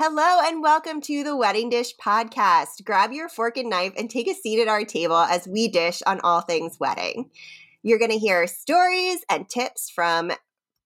Hello and welcome to the Wedding Dish podcast. Grab your fork and knife and take a seat at our table as we dish on all things wedding. You're going to hear stories and tips from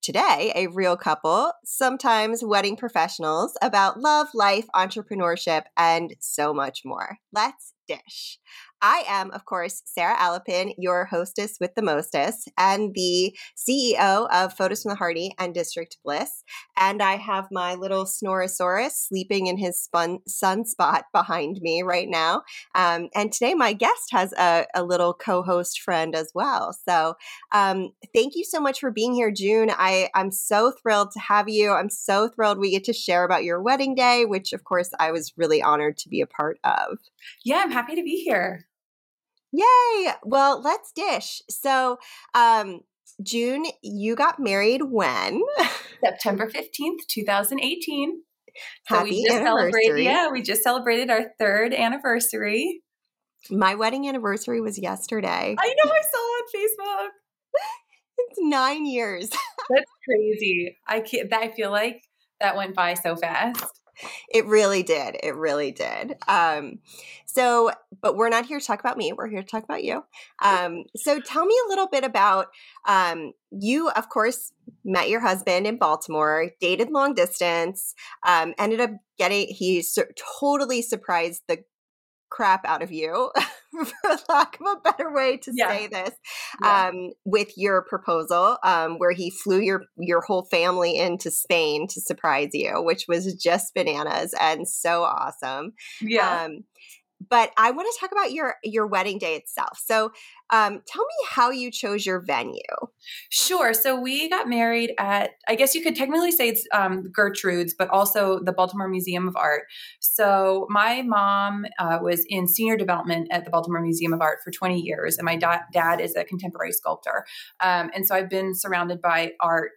today a real couple, sometimes wedding professionals, about love, life, entrepreneurship, and so much more. Let's dish. I am, of course, Sarah Alapin, your hostess with the mostess, and the CEO of Photos from the Harty and District Bliss. And I have my little Snorosaurus sleeping in his spun- sunspot behind me right now. Um, and today, my guest has a, a little co host friend as well. So um, thank you so much for being here, June. I, I'm so thrilled to have you. I'm so thrilled we get to share about your wedding day, which, of course, I was really honored to be a part of. Yeah, I'm happy to be here. Yay! Well, let's dish. So, um, June, you got married when? September 15th, 2018. So Happy we just celebrated yeah, we just celebrated our third anniversary. My wedding anniversary was yesterday. I know I saw on Facebook. it's 9 years. That's crazy. I can't I feel like that went by so fast. It really did. It really did. Um, so, but we're not here to talk about me. We're here to talk about you. Um, so, tell me a little bit about um, you. Of course, met your husband in Baltimore, dated long distance, um, ended up getting. He su- totally surprised the crap out of you, for lack of a better way to yeah. say this, yeah. um, with your proposal, um, where he flew your your whole family into Spain to surprise you, which was just bananas and so awesome. Yeah. Um, but I want to talk about your your wedding day itself. So, um, tell me how you chose your venue. Sure. So we got married at I guess you could technically say it's um, Gertrude's, but also the Baltimore Museum of Art. So my mom uh, was in senior development at the Baltimore Museum of Art for 20 years, and my da- dad is a contemporary sculptor. Um, and so I've been surrounded by art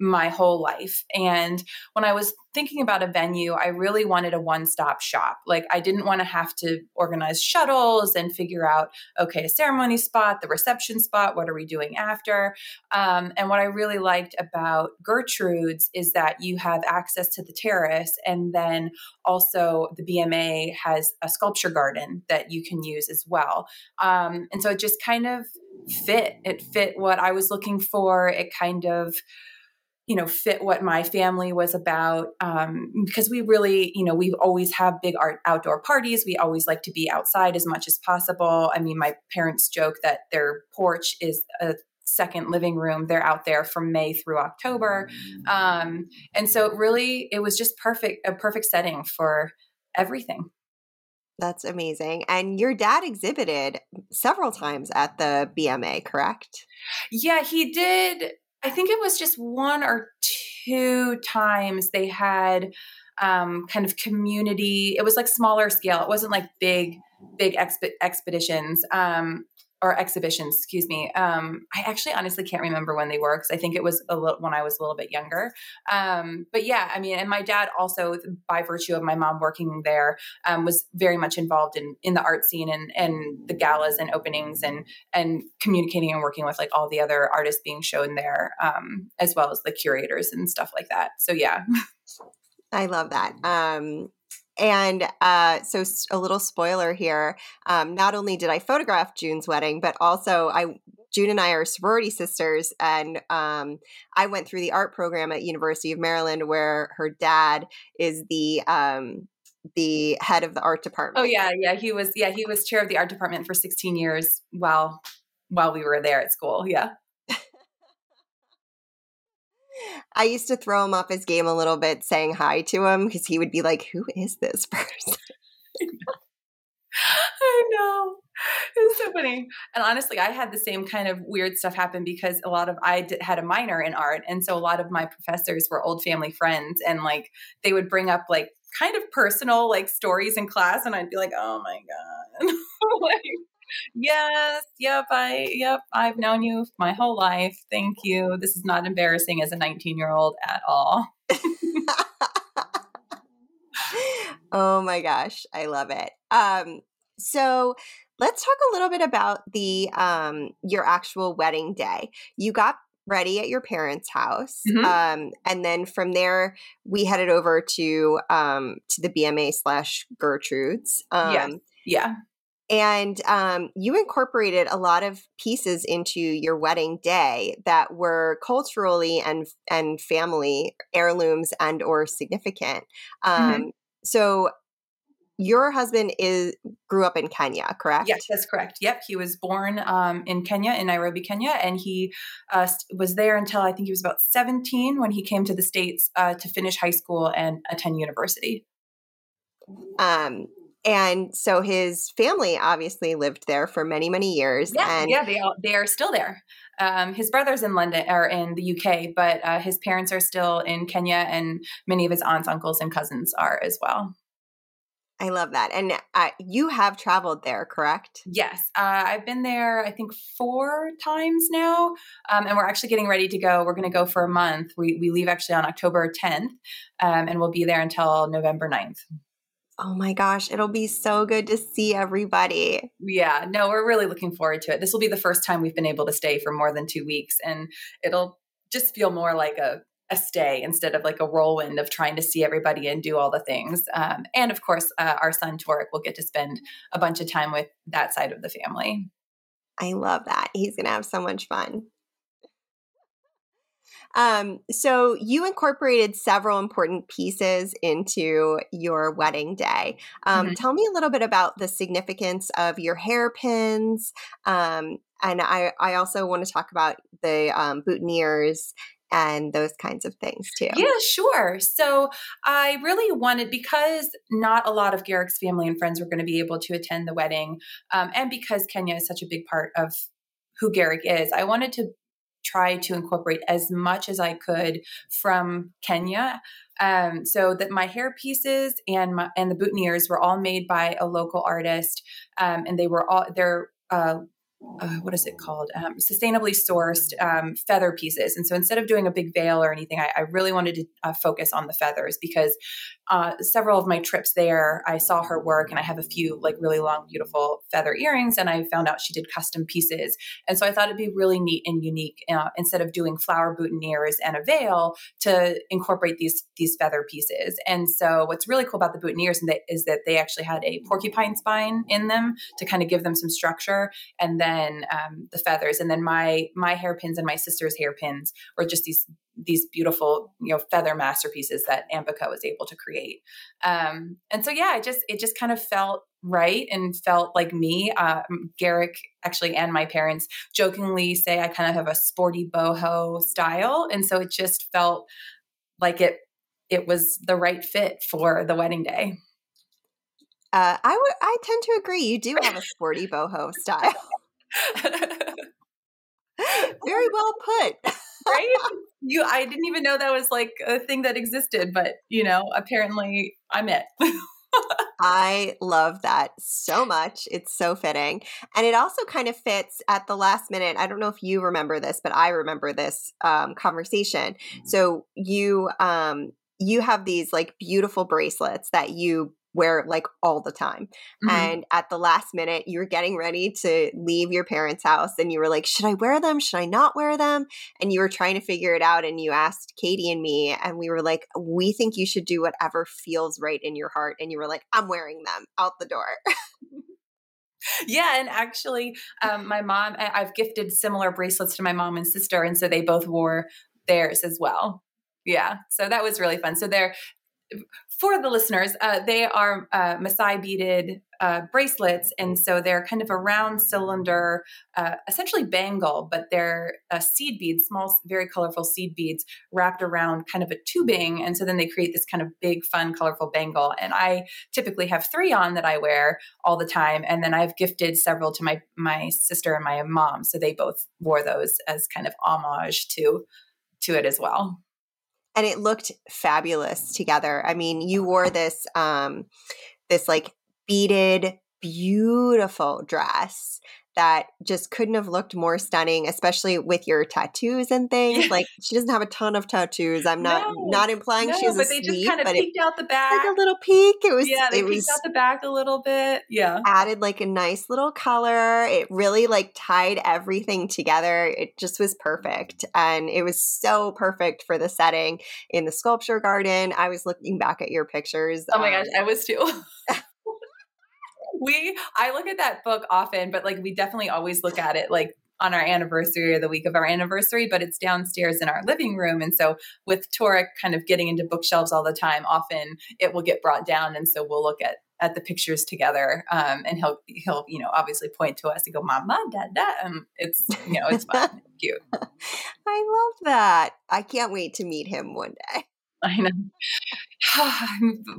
my whole life. And when I was thinking about a venue, I really wanted a one stop shop. Like, I didn't want to have to organize shuttles and figure out, okay, a ceremony spot, the reception spot, what are we doing after? Um, and what I really liked about Gertrude's is that you have access to the terrace, and then also the BMA has a sculpture garden that you can use as well. Um, and so it just kind of fit. It fit what I was looking for. It kind of, you know fit what my family was about um, because we really you know we always have big art outdoor parties. We always like to be outside as much as possible. I mean my parents joke that their porch is a second living room. They're out there from may through october. Um, and so it really it was just perfect a perfect setting for everything. That's amazing. And your dad exhibited several times at the BMA, correct? Yeah, he did I think it was just one or two times they had um, kind of community. It was like smaller scale. It wasn't like big, big exp- expeditions. Um, or exhibitions, excuse me. Um, I actually honestly can't remember when they were because I think it was a little when I was a little bit younger. Um, but yeah, I mean, and my dad also, by virtue of my mom working there, um, was very much involved in in the art scene and and the galas and openings and and communicating and working with like all the other artists being shown there, um, as well as the curators and stuff like that. So yeah. I love that. Um, and uh, so, a little spoiler here. Um, not only did I photograph June's wedding, but also I June and I are sorority sisters, and um, I went through the art program at University of Maryland, where her dad is the um, the head of the art department. Oh yeah, yeah, he was yeah he was chair of the art department for 16 years while while we were there at school. Yeah. I used to throw him off his game a little bit saying hi to him because he would be like, Who is this person? I know. It's so funny. And honestly, I had the same kind of weird stuff happen because a lot of I did, had a minor in art, and so a lot of my professors were old family friends, and like they would bring up like kind of personal like stories in class, and I'd be like, "Oh my god!" like, yes, yep, I, yep, I've known you my whole life. Thank you. This is not embarrassing as a 19 year old at all. oh my gosh, I love it. Um, so let's talk a little bit about the um your actual wedding day. You got ready at your parents' house, mm-hmm. um, and then from there we headed over to um, to the BMA slash Gertrude's. Um, yeah, yeah. And um, you incorporated a lot of pieces into your wedding day that were culturally and and family heirlooms and or significant. Mm-hmm. Um, mm-hmm. So your husband is grew up in Kenya, correct? Yes, that's correct. Yep, he was born um, in Kenya, in Nairobi, Kenya, and he uh, was there until I think he was about seventeen when he came to the states uh, to finish high school and attend university. Um, and so his family obviously lived there for many, many years. Yeah, and yeah, they all, they are still there. Um, his brother's in London or in the UK, but uh, his parents are still in Kenya, and many of his aunts, uncles, and cousins are as well. I love that. And uh, you have traveled there, correct? Yes. Uh, I've been there, I think, four times now. Um, and we're actually getting ready to go. We're going to go for a month. We, we leave actually on October 10th, um, and we'll be there until November 9th. Oh my gosh, it'll be so good to see everybody. Yeah, no, we're really looking forward to it. This will be the first time we've been able to stay for more than two weeks, and it'll just feel more like a a stay instead of like a whirlwind of trying to see everybody and do all the things. Um, and of course, uh, our son Torek will get to spend a bunch of time with that side of the family. I love that. He's going to have so much fun. Um, so you incorporated several important pieces into your wedding day. Um, mm-hmm. Tell me a little bit about the significance of your hairpins. Um, and I, I also want to talk about the um, boutonnieres and those kinds of things too. Yeah, sure. So I really wanted, because not a lot of Garrick's family and friends were going to be able to attend the wedding, um, and because Kenya is such a big part of who Garrick is, I wanted to try to incorporate as much as I could from Kenya. Um, so that my hair pieces and my, and the boutonnieres were all made by a local artist, um, and they were all they're uh, uh, what is it called? Um, sustainably sourced um, feather pieces. And so instead of doing a big veil or anything, I, I really wanted to uh, focus on the feathers because uh, several of my trips there, I saw her work and I have a few like really long, beautiful feather earrings. And I found out she did custom pieces. And so I thought it'd be really neat and unique uh, instead of doing flower boutonnieres and a veil to incorporate these, these feather pieces. And so what's really cool about the boutonnieres is that they actually had a porcupine spine in them to kind of give them some structure. And then um, the feathers. And then my, my hairpins and my sister's hairpins were just these these beautiful you know feather masterpieces that Ambica was able to create. Um, and so yeah, it just it just kind of felt right and felt like me. Uh, Garrick actually and my parents jokingly say I kind of have a sporty boho style, and so it just felt like it it was the right fit for the wedding day. Uh, I would I tend to agree. You do have a sporty boho style. Very well put right? You, I didn't even know that was like a thing that existed, but you know, apparently I'm it. I love that so much. It's so fitting. And it also kind of fits at the last minute. I don't know if you remember this, but I remember this um, conversation. So you um, you have these like beautiful bracelets that you wear like all the time. Mm-hmm. And at the last minute, you were getting ready to leave your parents' house and you were like, should I wear them? Should I not wear them? And you were trying to figure it out. And you asked Katie and me, and we were like, we think you should do whatever feels right in your heart. And you were like, I'm wearing them out the door. yeah and actually um, my mom i've gifted similar bracelets to my mom and sister and so they both wore theirs as well yeah so that was really fun so they're for the listeners, uh, they are uh, Maasai beaded uh, bracelets, and so they're kind of a round cylinder, uh, essentially bangle, but they're seed beads, small, very colorful seed beads wrapped around kind of a tubing, and so then they create this kind of big, fun, colorful bangle. And I typically have three on that I wear all the time, and then I've gifted several to my my sister and my mom, so they both wore those as kind of homage to to it as well and it looked fabulous together. I mean, you wore this um this like beaded beautiful dress that just couldn't have looked more stunning, especially with your tattoos and things. Like she doesn't have a ton of tattoos. I'm not no, not implying no, she's but they just kind of peeked it, out the back, like a little peek. It was yeah, they it peeked was, out the back a little bit. Yeah, added like a nice little color. It really like tied everything together. It just was perfect, and it was so perfect for the setting in the sculpture garden. I was looking back at your pictures. Oh my um, gosh, I was too. we I look at that book often, but like we definitely always look at it like on our anniversary or the week of our anniversary, but it's downstairs in our living room. And so with Torek kind of getting into bookshelves all the time, often it will get brought down. And so we'll look at at the pictures together. Um, and he'll he'll, you know, obviously point to us and go, Mama, Dada. And it's you know, it's fun. cute. I love that. I can't wait to meet him one day. I know.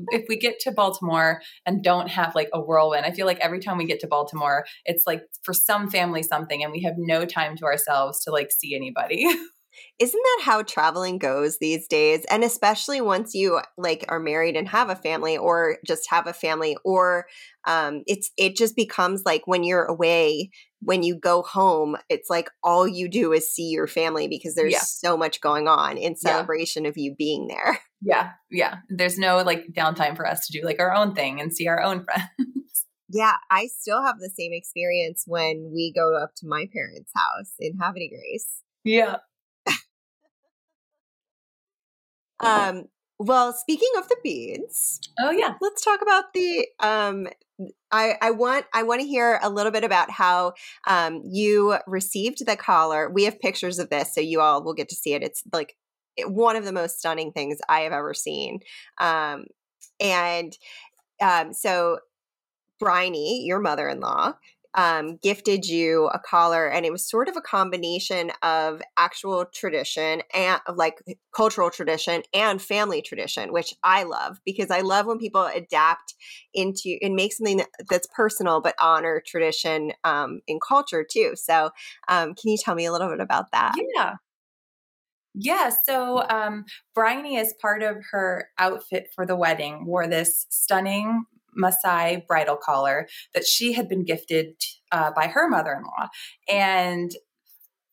if we get to Baltimore and don't have like a whirlwind, I feel like every time we get to Baltimore, it's like for some family something, and we have no time to ourselves to like see anybody. Isn't that how traveling goes these days? And especially once you like are married and have a family or just have a family or um it's it just becomes like when you're away when you go home, it's like all you do is see your family because there's yeah. so much going on in celebration yeah. of you being there. Yeah. Yeah. There's no like downtime for us to do like our own thing and see our own friends. Yeah. I still have the same experience when we go up to my parents' house in Havre Grace. Yeah. Um, well, speaking of the beads, oh yeah, let's talk about the um I, I want I want to hear a little bit about how um, you received the collar. We have pictures of this, so you all will get to see it. It's like one of the most stunning things I have ever seen. Um, and um, so, Bryony, your mother-in-law, um, gifted you a collar, and it was sort of a combination of actual tradition and like cultural tradition and family tradition, which I love because I love when people adapt into and make something that's personal but honor tradition um, in culture too. So, um, can you tell me a little bit about that? Yeah. Yeah, so um, Bryony, as part of her outfit for the wedding, wore this stunning Masai bridal collar that she had been gifted uh, by her mother in law. And,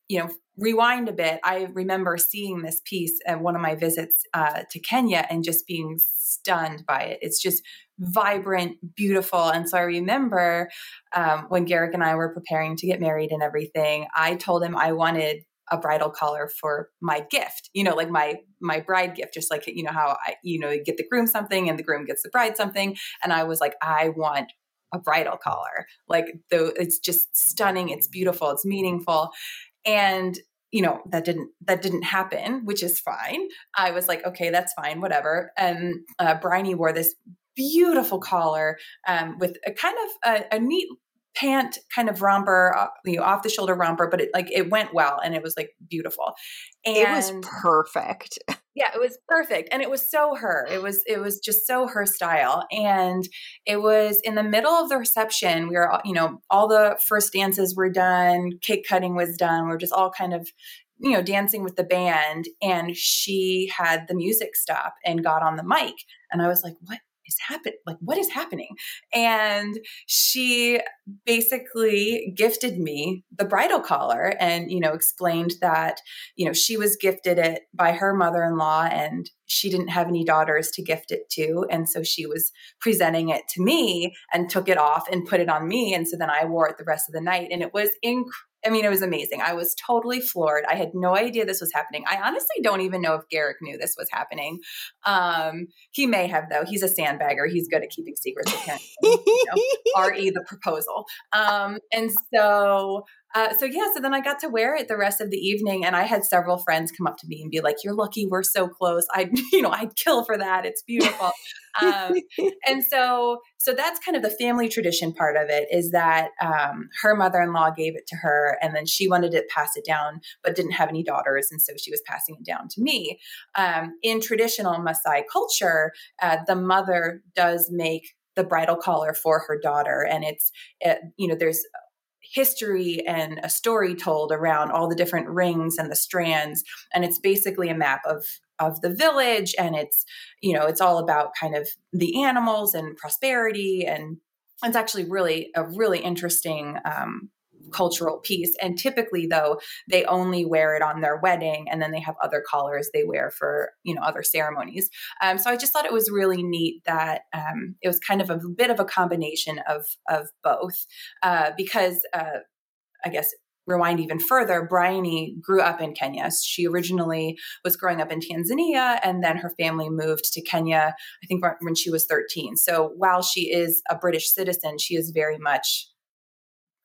you know, rewind a bit, I remember seeing this piece at one of my visits uh, to Kenya and just being stunned by it. It's just vibrant, beautiful. And so I remember um, when Garrick and I were preparing to get married and everything, I told him I wanted a bridal collar for my gift you know like my my bride gift just like you know how i you know you get the groom something and the groom gets the bride something. And i was like i want a bridal collar. Like though it's just stunning. It's beautiful. It's meaningful. And you know that didn't that didn't happen which is fine. I was like okay that's fine whatever. And uh, bryony wore this beautiful collar um, with a kind of a, a neat pant kind of romper, uh, you know, off the shoulder romper, but it like it went well and it was like beautiful. And it was perfect. Yeah, it was perfect. And it was so her. It was it was just so her style. And it was in the middle of the reception. We were you know, all the first dances were done, cake cutting was done. We we're just all kind of you know, dancing with the band and she had the music stop and got on the mic. And I was like, what is happening? Like, what is happening? And she basically gifted me the bridal collar and, you know, explained that, you know, she was gifted it by her mother in law and she didn't have any daughters to gift it to. And so she was presenting it to me and took it off and put it on me. And so then I wore it the rest of the night. And it was incredible I mean, it was amazing. I was totally floored. I had no idea this was happening. I honestly don't even know if Garrick knew this was happening. Um, he may have, though. He's a sandbagger. He's good at keeping secrets. you know, Re the proposal. Um, and so uh, so yeah, so then I got to wear it the rest of the evening, and I had several friends come up to me and be like, "You're lucky, we're so close. I, you know, I'd kill for that. It's beautiful." um, and so, so that's kind of the family tradition part of it is that um, her mother-in-law gave it to her, and then she wanted to pass it down, but didn't have any daughters, and so she was passing it down to me. Um, in traditional Maasai culture, uh, the mother does make the bridal collar for her daughter and it's it, you know there's history and a story told around all the different rings and the strands. And it's basically a map of of the village and it's you know it's all about kind of the animals and prosperity. And it's actually really a really interesting um, cultural piece. And typically, though, they only wear it on their wedding, and then they have other collars they wear for you know other ceremonies. Um, so I just thought it was really neat that um, it was kind of a bit of a combination of of both, uh, because uh, I guess rewind even further, Bryony grew up in Kenya. She originally was growing up in Tanzania, and then her family moved to Kenya, I think when she was 13. So while she is a British citizen, she is very much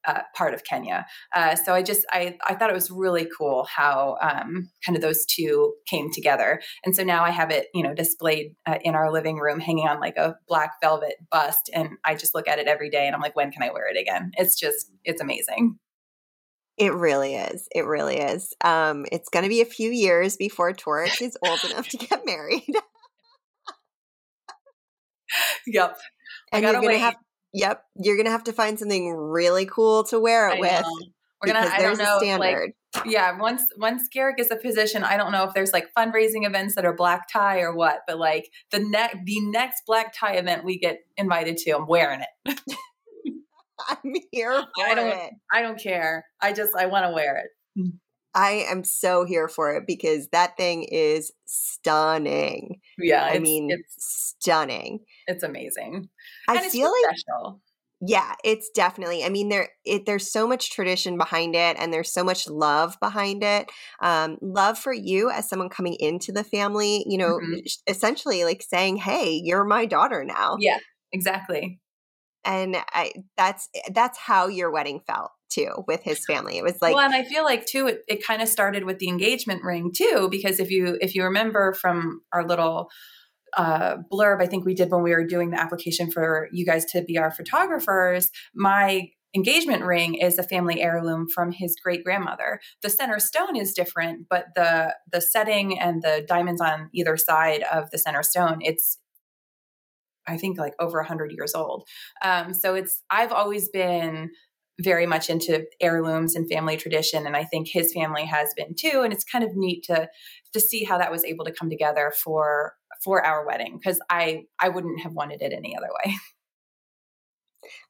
uh, part of Kenya. Uh, so I just I I thought it was really cool how um, kind of those two came together, and so now I have it you know displayed uh, in our living room, hanging on like a black velvet bust, and I just look at it every day, and I'm like, when can I wear it again? It's just it's amazing. It really is. It really is. Um, it's going to be a few years before Torek is old enough to get married. yep. And you're going to have Yep, you're gonna have to find something really cool to wear it I with. Know. We're gonna. I don't know. Like, yeah, once once Garrick is a physician, I don't know if there's like fundraising events that are black tie or what, but like the next the next black tie event we get invited to, I'm wearing it. I'm here I don't, it. I don't care. I just I want to wear it. I am so here for it because that thing is stunning. Yeah, I mean, it's stunning. It's amazing. I and feel like special. Yeah, it's definitely. I mean, there it, there's so much tradition behind it, and there's so much love behind it. Um, love for you as someone coming into the family. You know, mm-hmm. essentially like saying, "Hey, you're my daughter now." Yeah, exactly. And I that's that's how your wedding felt too with his family. It was like Well, and I feel like too it, it kind of started with the engagement ring too because if you if you remember from our little uh, blurb I think we did when we were doing the application for you guys to be our photographers, my engagement ring is a family heirloom from his great grandmother. The center stone is different, but the the setting and the diamonds on either side of the center stone, it's I think like over 100 years old. Um, so it's I've always been very much into heirlooms and family tradition and i think his family has been too and it's kind of neat to to see how that was able to come together for for our wedding because i i wouldn't have wanted it any other way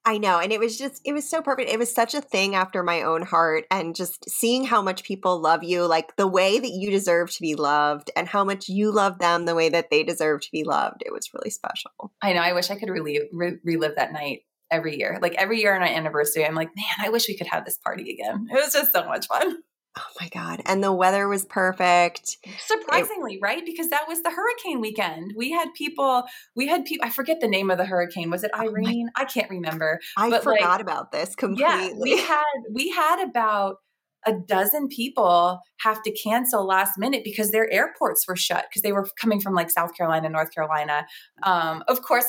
I know. And it was just, it was so perfect. It was such a thing after my own heart. And just seeing how much people love you, like the way that you deserve to be loved, and how much you love them the way that they deserve to be loved. It was really special. I know. I wish I could relive, re- relive that night every year. Like every year on our anniversary, I'm like, man, I wish we could have this party again. It was just so much fun. Oh my God. And the weather was perfect. Surprisingly, it, right? Because that was the hurricane weekend. We had people, we had people, I forget the name of the hurricane. Was it oh Irene? Oh I can't remember. I but forgot like, about this completely. Yeah, we had, we had about a dozen people have to cancel last minute because their airports were shut because they were coming from like South Carolina, North Carolina. Um, of course,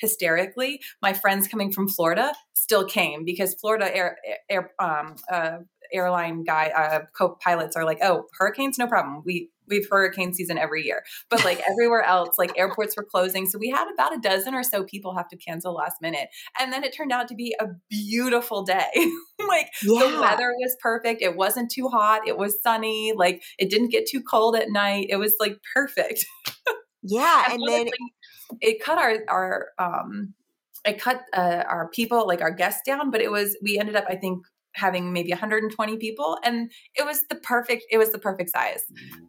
hysterically, my friends coming from Florida still came because Florida air, air um, uh, airline guy uh, co-pilots are like, oh, hurricanes, no problem. We we've hurricane season every year. But like everywhere else, like airports were closing. So we had about a dozen or so people have to cancel last minute. And then it turned out to be a beautiful day. like yeah. the weather was perfect. It wasn't too hot. It was sunny. Like it didn't get too cold at night. It was like perfect. Yeah. and, and then it cut our our um it cut uh, our people like our guests down but it was we ended up i think having maybe 120 people and it was the perfect it was the perfect size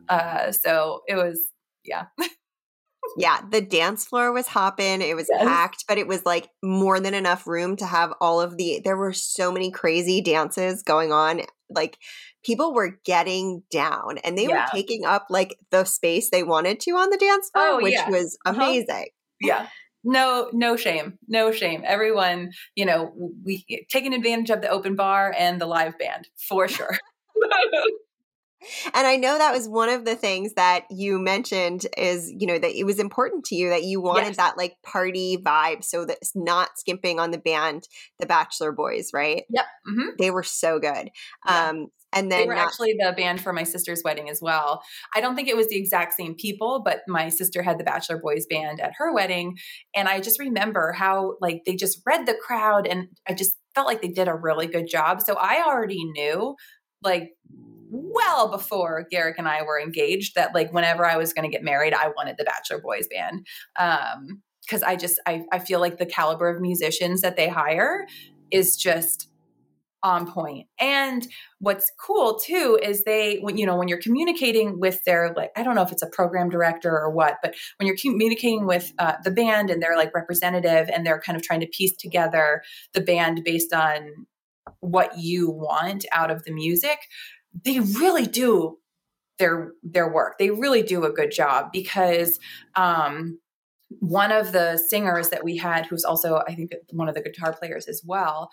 uh so it was yeah yeah the dance floor was hopping it was yes. packed but it was like more than enough room to have all of the there were so many crazy dances going on like people were getting down and they yeah. were taking up like the space they wanted to on the dance floor oh, which yeah. was uh-huh. amazing uh-huh. yeah no no shame no shame everyone you know we taking advantage of the open bar and the live band for sure and i know that was one of the things that you mentioned is you know that it was important to you that you wanted yes. that like party vibe so that's not skimping on the band the bachelor boys right yep mm-hmm. they were so good yeah. um and then they were not- actually the band for my sister's wedding as well. I don't think it was the exact same people, but my sister had the Bachelor Boys band at her wedding, and I just remember how like they just read the crowd, and I just felt like they did a really good job. So I already knew, like well before Garrick and I were engaged, that like whenever I was going to get married, I wanted the Bachelor Boys band. Um, because I just I, I feel like the caliber of musicians that they hire is just on point. And what's cool too is they when you know when you're communicating with their like I don't know if it's a program director or what, but when you're communicating with uh, the band and their like representative and they're kind of trying to piece together the band based on what you want out of the music, they really do their their work. They really do a good job because um one of the singers that we had who's also i think one of the guitar players as well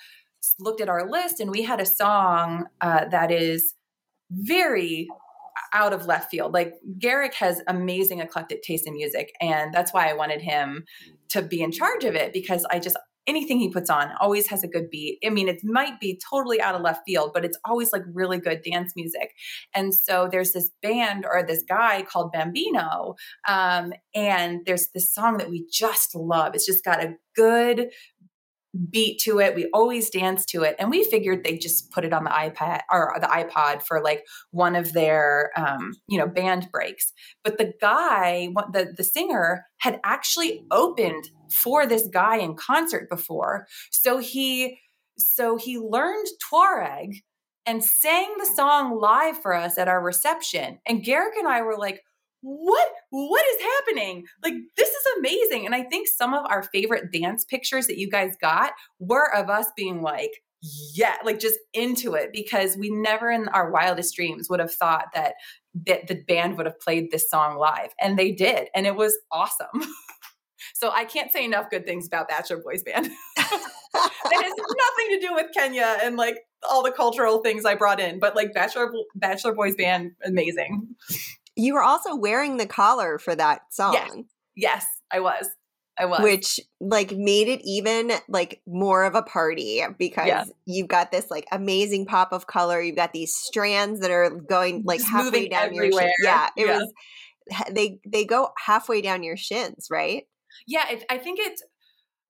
looked at our list and we had a song uh, that is very out of left field. Like Garrick has amazing eclectic taste in music, and that's why I wanted him to be in charge of it because I just anything he puts on always has a good beat. I mean, it might be totally out of left field, but it's always like really good dance music. And so there's this band or this guy called Bombino, um, and there's this song that we just love. It's just got a good beat to it. We always dance to it. And we figured they just put it on the iPad or the iPod for like one of their, um, you know, band breaks. But the guy, the, the singer had actually opened for this guy in concert before. So he, so he learned Tuareg and sang the song live for us at our reception. And Garrick and I were like, what what is happening? Like this is amazing. And i think some of our favorite dance pictures that you guys got were of us being like yeah like just into it because we never in our wildest dreams would have thought that that the band would have played this song live. And they did. And it was awesome. So i can't say enough good things about bachelor boys band. It has nothing to do with kenya and like all the cultural things i brought in but like bachelor bachelor boys band amazing you were also wearing the collar for that song. Yes, yes I was. I was. Which like made it even like more of a party because yeah. you've got this like amazing pop of color. You've got these strands that are going like Just halfway down everywhere. your shin. Yeah, it yeah. was they they go halfway down your shins, right? Yeah, it, I think it's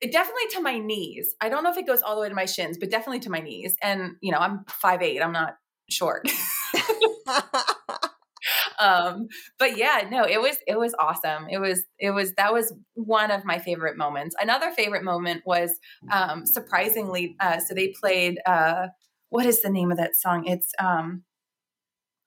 it definitely to my knees. I don't know if it goes all the way to my shins, but definitely to my knees. And you know, I'm five eight. I'm not short. um but yeah no it was it was awesome. It was it was that was one of my favorite moments. Another favorite moment was um surprisingly uh so they played uh what is the name of that song? It's um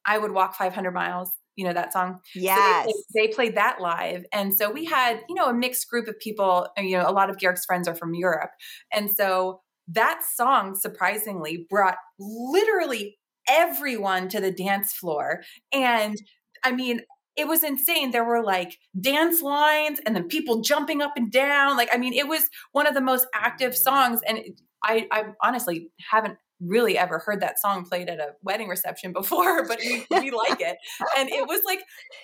i would walk 500 miles you know that song? Yes so they, they, played that live and so we had you know a mixed group of people you know a lot of garrick's friends are from europe and so that song surprisingly brought literally everyone to the dance floor and I mean, it was insane. There were like dance lines and then people jumping up and down. Like, I mean, it was one of the most active songs. And I, I honestly haven't really ever heard that song played at a wedding reception before, but we, we like it. And it was like,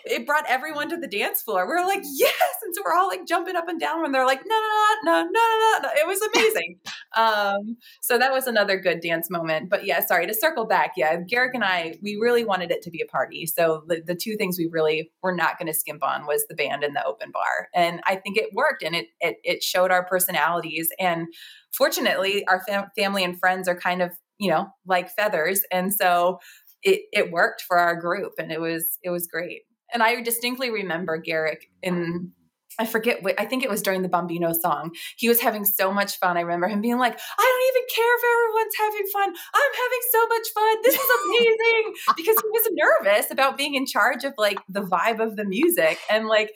it brought everyone to the dance floor. We are like, yes. And so we're all like jumping up and down and they're like, no, no, no, no, no, no, It was amazing. um, so that was another good dance moment. But yeah, sorry to circle back. Yeah, Garrick and I, we really wanted it to be a party. So the, the two things we really were not going to skimp on was the band and the open bar. And I think it worked and it, it, it showed our personalities. And fortunately, our fam- family and friends are kind of you know, like feathers. And so it, it worked for our group and it was, it was great. And I distinctly remember Garrick in I forget what I think it was during the Bombino song. He was having so much fun. I remember him being like, I don't even care if everyone's having fun. I'm having so much fun. This is amazing. because he was nervous about being in charge of like the vibe of the music. And like,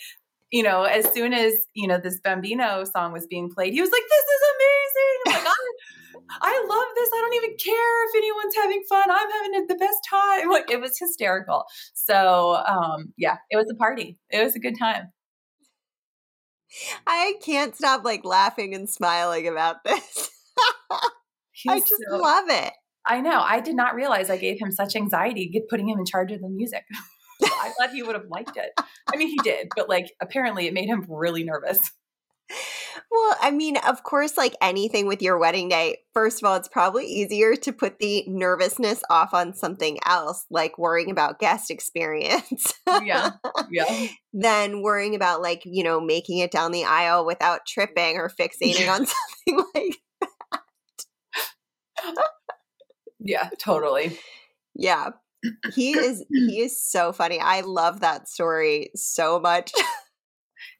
you know, as soon as, you know, this Bombino song was being played, he was like, This is amazing. like, I love this. I don't even care if anyone's having fun. I'm having the best time. Like it was hysterical. So um, yeah, it was a party. It was a good time. I can't stop like laughing and smiling about this. I just so, love it. I know. I did not realize I gave him such anxiety putting him in charge of the music. I thought he would have liked it. I mean, he did, but like apparently it made him really nervous. Well, I mean, of course, like anything with your wedding day, first of all, it's probably easier to put the nervousness off on something else, like worrying about guest experience. yeah. Yeah. than worrying about, like, you know, making it down the aisle without tripping or fixating yeah. on something like that. yeah, totally. Yeah. He is he is so funny. I love that story so much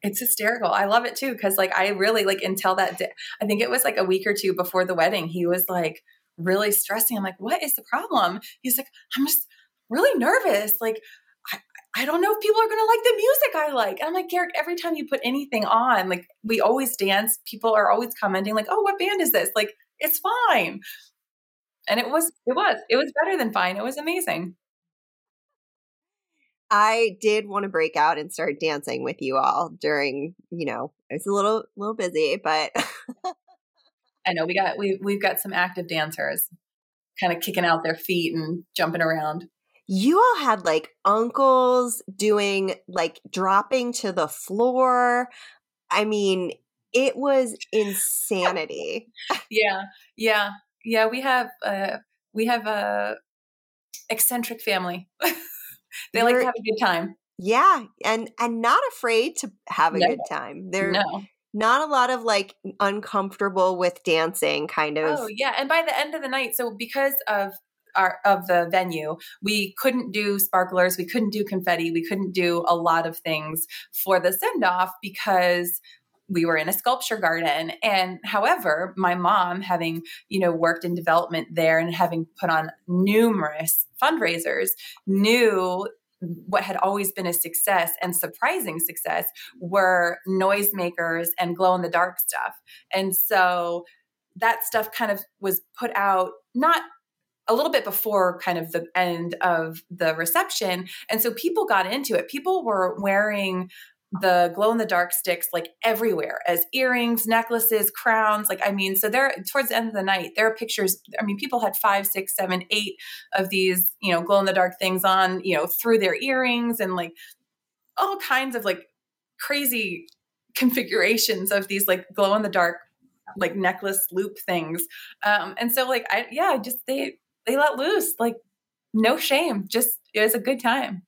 it's hysterical. I love it too because like I really like until that day, I think it was like a week or two before the wedding, he was like really stressing. I'm like, what is the problem? He's like, I'm just really nervous. Like, I, don't know if people are going to like the music I like. And I'm like, Garrick, every time you put anything on, like we always dance, people are always commenting like, oh, what band is this? Like, it's fine. And it was, it was, it was better than fine. It was amazing. I did want to break out and start dancing with you all during, you know, it's a little little busy, but I know we got we we've got some active dancers kind of kicking out their feet and jumping around. You all had like uncles doing like dropping to the floor. I mean, it was insanity. yeah. Yeah. Yeah, we have uh we have a eccentric family. they like to have a good time. Yeah, and and not afraid to have a no. good time. They're no. not a lot of like uncomfortable with dancing kind oh, of. Oh yeah, and by the end of the night, so because of our of the venue, we couldn't do sparklers, we couldn't do confetti, we couldn't do a lot of things for the send off because we were in a sculpture garden and however my mom having you know worked in development there and having put on numerous fundraisers knew what had always been a success and surprising success were noisemakers and glow in the dark stuff. And so that stuff kind of was put out not a little bit before kind of the end of the reception. And so people got into it. People were wearing the glow in the dark sticks like everywhere as earrings, necklaces, crowns. Like, I mean, so there towards the end of the night, there are pictures. I mean, people had five, six, seven, eight of these, you know, glow in the dark things on, you know, through their earrings and like all kinds of like crazy configurations of these like glow in the dark like necklace loop things. Um, and so like I yeah, just they they let loose, like no shame. Just it was a good time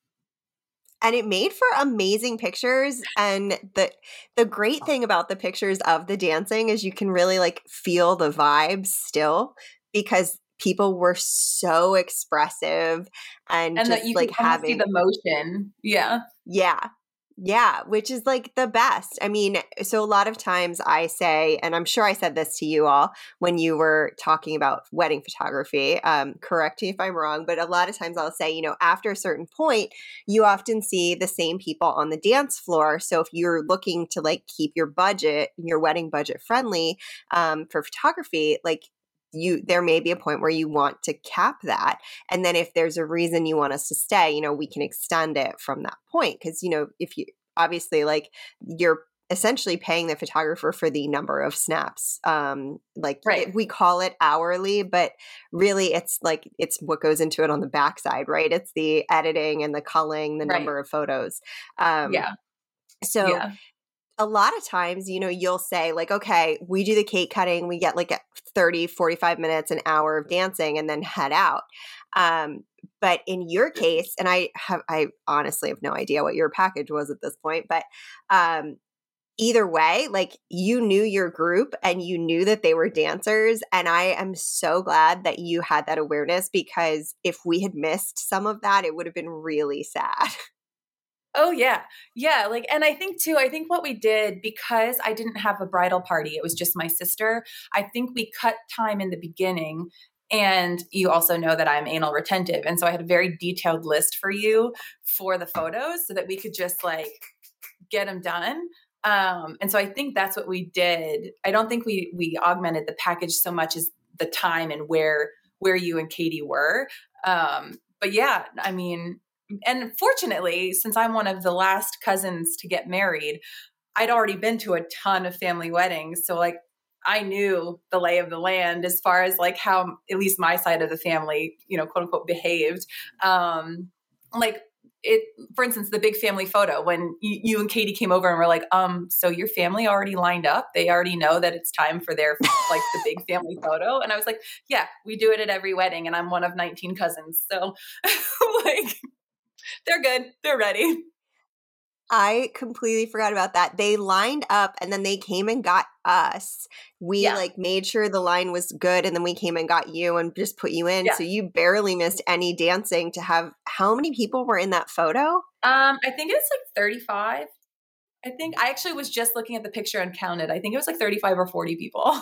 and it made for amazing pictures and the the great oh. thing about the pictures of the dancing is you can really like feel the vibes still because people were so expressive and, and just like having see the motion. Yeah. Yeah yeah, which is like the best. I mean, so a lot of times I say, and I'm sure I said this to you all when you were talking about wedding photography. Um, correct me if I'm wrong, but a lot of times I'll say, you know, after a certain point, you often see the same people on the dance floor. So if you're looking to like keep your budget, your wedding budget friendly um, for photography, like you there may be a point where you want to cap that and then if there's a reason you want us to stay you know we can extend it from that point because you know if you obviously like you're essentially paying the photographer for the number of snaps um like right. it, we call it hourly but really it's like it's what goes into it on the backside right it's the editing and the culling the right. number of photos um yeah so yeah a lot of times, you know, you'll say, like, okay, we do the cake cutting, we get like 30, 45 minutes, an hour of dancing, and then head out. Um, but in your case, and I have, I honestly have no idea what your package was at this point, but um, either way, like you knew your group and you knew that they were dancers. And I am so glad that you had that awareness because if we had missed some of that, it would have been really sad. Oh yeah. Yeah, like and I think too, I think what we did because I didn't have a bridal party, it was just my sister. I think we cut time in the beginning and you also know that I'm anal retentive. And so I had a very detailed list for you for the photos so that we could just like get them done. Um, and so I think that's what we did. I don't think we we augmented the package so much as the time and where where you and Katie were. Um, but yeah, I mean, and fortunately, since I'm one of the last cousins to get married, I'd already been to a ton of family weddings. So like I knew the lay of the land as far as like how at least my side of the family, you know, quote unquote behaved. Um like it for instance the big family photo when you, you, and katie came over and were like um so your family already lined up they already know that it's time for their like the big family photo and i was like yeah we do it at every wedding and i'm one of 19 cousins so like they're good. They're ready. I completely forgot about that. They lined up and then they came and got us. We yeah. like made sure the line was good and then we came and got you and just put you in. Yeah. So you barely missed any dancing to have how many people were in that photo? Um I think it's like 35. I think I actually was just looking at the picture and counted. I think it was like 35 or 40 people.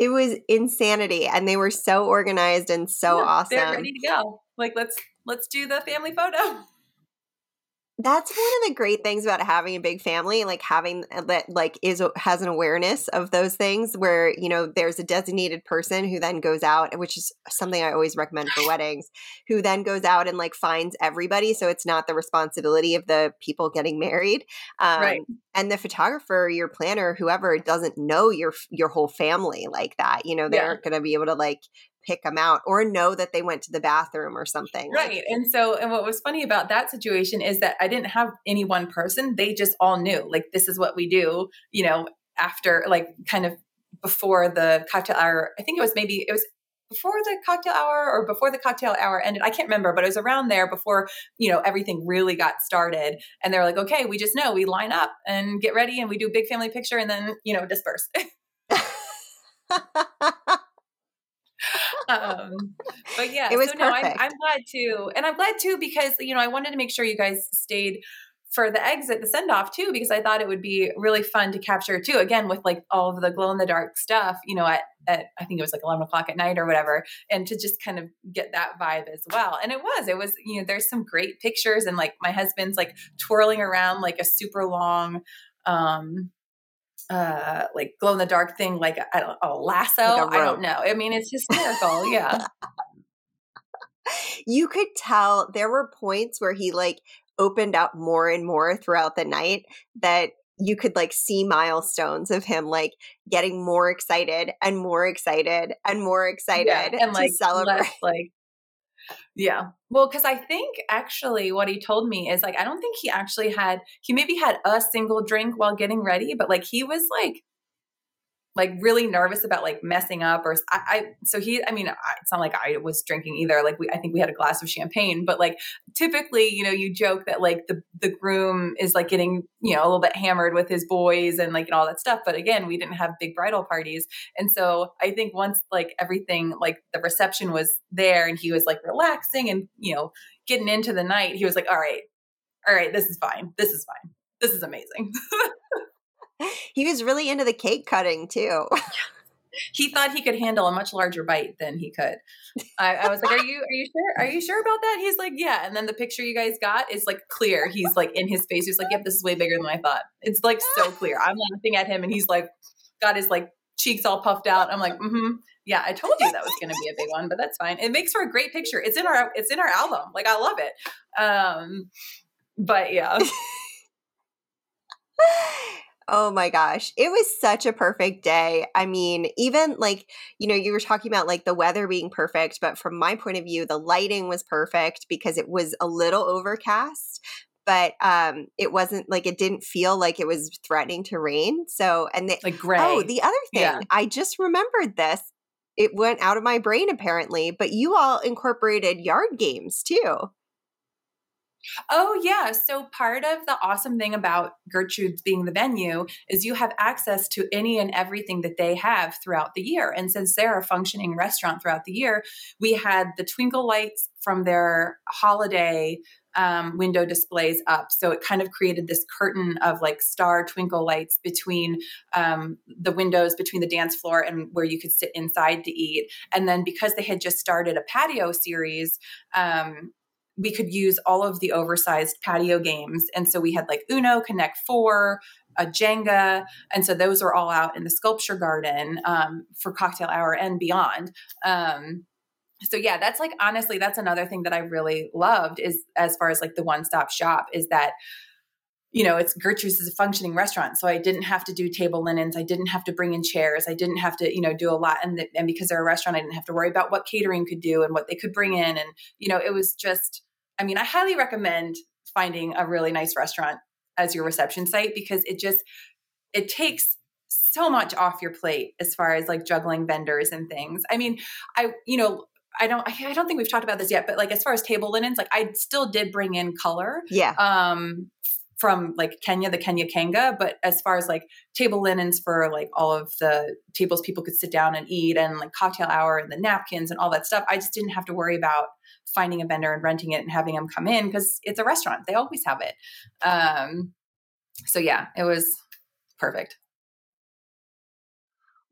It was insanity, and they were so organized and so yeah, awesome. They're ready to go. Like let's let's do the family photo that's one of the great things about having a big family like having that like is has an awareness of those things where you know there's a designated person who then goes out which is something i always recommend for weddings who then goes out and like finds everybody so it's not the responsibility of the people getting married um, right. and the photographer your planner whoever doesn't know your your whole family like that you know they're yeah. going to be able to like pick them out or know that they went to the bathroom or something. Right. And so, and what was funny about that situation is that I didn't have any one person. They just all knew, like, this is what we do, you know, after, like, kind of before the cocktail hour. I think it was maybe, it was before the cocktail hour or before the cocktail hour ended. I can't remember, but it was around there before, you know, everything really got started. And they're like, okay, we just know we line up and get ready and we do a big family picture and then, you know, disperse. um, but yeah, it was so no, I'm, I'm glad too, and I'm glad too because you know I wanted to make sure you guys stayed for the exit, the send off too, because I thought it would be really fun to capture too. Again, with like all of the glow in the dark stuff, you know, at, at I think it was like eleven o'clock at night or whatever, and to just kind of get that vibe as well. And it was, it was, you know, there's some great pictures, and like my husband's like twirling around like a super long um uh like glow in the dark thing like a, a lasso? Like a i don't know. I mean it's hysterical yeah. You could tell there were points where he like opened up more and more throughout the night that you could like see milestones of him like getting more excited and more excited and more excited yeah, and like celebrate. less, like yeah. Well, because I think actually what he told me is like, I don't think he actually had, he maybe had a single drink while getting ready, but like he was like like really nervous about like messing up or I, I so he I mean it's not like I was drinking either like we I think we had a glass of champagne but like typically you know you joke that like the the groom is like getting you know a little bit hammered with his boys and like and all that stuff but again we didn't have big bridal parties. And so I think once like everything like the reception was there and he was like relaxing and you know getting into the night he was like all right all right this is fine this is fine this is amazing he was really into the cake cutting too. he thought he could handle a much larger bite than he could. I, I, was like, "Are you are you sure? Are you sure about that?" He's like, "Yeah." And then the picture you guys got is like clear. He's like in his face. He's like, "Yep, this is way bigger than I thought." It's like so clear. I'm laughing at him, and he's like, got his like cheeks all puffed out. I'm like, "Mm-hmm." Yeah, I told you that was going to be a big one, but that's fine. It makes for a great picture. It's in our it's in our album. Like I love it. Um, but yeah. Oh my gosh. It was such a perfect day. I mean, even like, you know, you were talking about like the weather being perfect, but from my point of view, the lighting was perfect because it was a little overcast, but um it wasn't like it didn't feel like it was threatening to rain. So, and the, like gray. Oh, the other thing, yeah. I just remembered this. It went out of my brain apparently, but you all incorporated yard games too. Oh, yeah. So, part of the awesome thing about Gertrude's being the venue is you have access to any and everything that they have throughout the year. And since they're a functioning restaurant throughout the year, we had the twinkle lights from their holiday um, window displays up. So, it kind of created this curtain of like star twinkle lights between um, the windows, between the dance floor and where you could sit inside to eat. And then, because they had just started a patio series, um, we could use all of the oversized patio games. And so we had like Uno, Connect Four, a Jenga. And so those are all out in the sculpture garden um, for cocktail hour and beyond. Um, so yeah, that's like honestly, that's another thing that I really loved is as far as like the one stop shop is that you know, it's Gertrude's is a functioning restaurant. So I didn't have to do table linens. I didn't have to bring in chairs. I didn't have to, you know, do a lot. And, the, and because they're a restaurant, I didn't have to worry about what catering could do and what they could bring in. And, you know, it was just, I mean, I highly recommend finding a really nice restaurant as your reception site because it just it takes so much off your plate as far as like juggling vendors and things. I mean, I you know, I don't I don't think we've talked about this yet, but like as far as table linens, like I still did bring in color. Yeah. Um from like Kenya, the Kenya Kanga, but as far as like table linens for like all of the tables people could sit down and eat and like cocktail hour and the napkins and all that stuff, I just didn't have to worry about finding a vendor and renting it and having them come in because it's a restaurant. They always have it. Um, so yeah, it was perfect.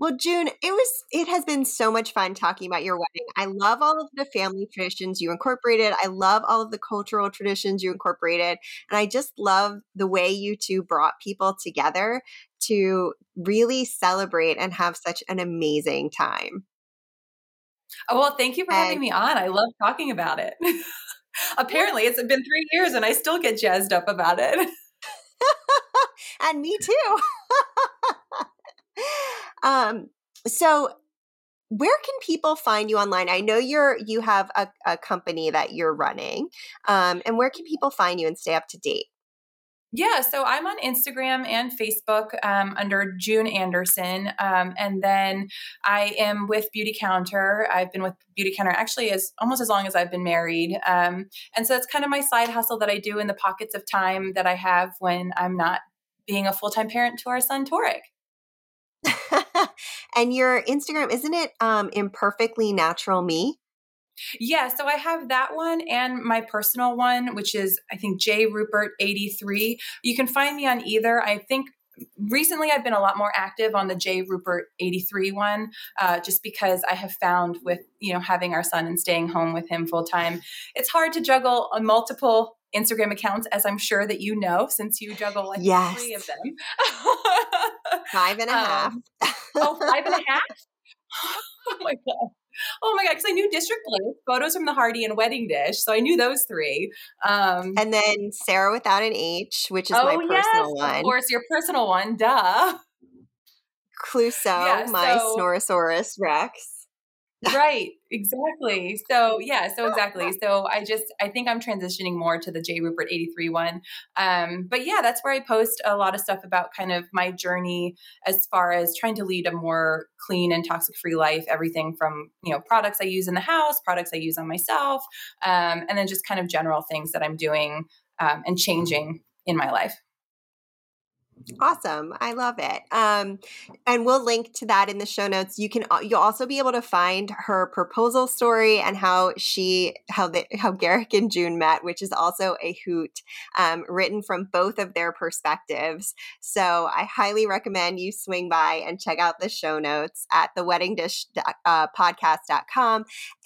Well, June, it was it has been so much fun talking about your wedding. I love all of the family traditions you incorporated. I love all of the cultural traditions you incorporated, and I just love the way you two brought people together to really celebrate and have such an amazing time. Oh, well, thank you for and, having me on. I love talking about it. Apparently, it's been 3 years and I still get jazzed up about it. and me too. um, so where can people find you online? I know you're you have a, a company that you're running, um, and where can people find you and stay up to date? Yeah, so I'm on Instagram and Facebook um, under June Anderson, um, and then I am with Beautycounter. I've been with Beautycounter actually as almost as long as I've been married, um, and so it's kind of my side hustle that I do in the pockets of time that I have when I'm not being a full time parent to our son Torek. and your Instagram, isn't it um, imperfectly natural me? Yeah, so I have that one and my personal one, which is I think J Rupert 83. You can find me on either. I think recently I've been a lot more active on the J Rupert 83 one, uh, just because I have found with you know having our son and staying home with him full time, it's hard to juggle on multiple Instagram accounts, as I'm sure that you know, since you juggle like yes. three of them. five and a um, half. oh, five and a half? oh my god. Oh my god! Because I knew District Bliss, photos from the Harty, and Wedding Dish, so I knew those three. Um, and then Sarah without an H, which is oh, my personal yes, one. Of course, your personal one. Duh. Clouseau, yeah, my so, Snorosaurus Rex right exactly. So yeah so exactly. So i just i think i'm transitioning more to the j rupert 83 one um but yeah that's where i post a lot of stuff about kind of my journey as far as trying to lead a more clean and toxic free life everything from you know products i use in the house products i use on myself um, and then just kind of general things that i'm doing um, and changing in my life Awesome. I love it. Um, and we'll link to that in the show notes. You can you'll also be able to find her proposal story and how she how the how Garrick and June met, which is also a hoot, um, written from both of their perspectives. So I highly recommend you swing by and check out the show notes at the wedding dish uh.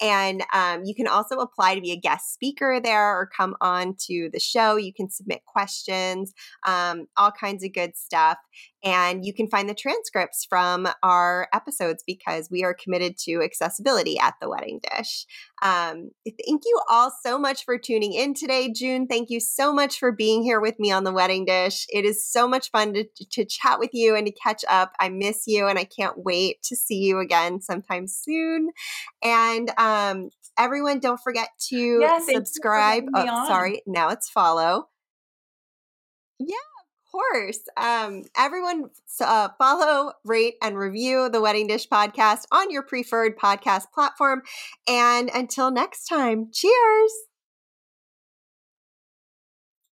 And um, you can also apply to be a guest speaker there or come on to the show. You can submit questions, um, all kinds of good good stuff. And you can find the transcripts from our episodes because we are committed to accessibility at the Wedding Dish. Um, thank you all so much for tuning in today, June. Thank you so much for being here with me on the Wedding Dish. It is so much fun to, to chat with you and to catch up. I miss you and I can't wait to see you again sometime soon. And um, everyone, don't forget to yeah, subscribe. Oh, sorry, now it's follow. Yeah course. Um, everyone, uh, follow, rate, and review the Wedding Dish podcast on your preferred podcast platform. And until next time, cheers.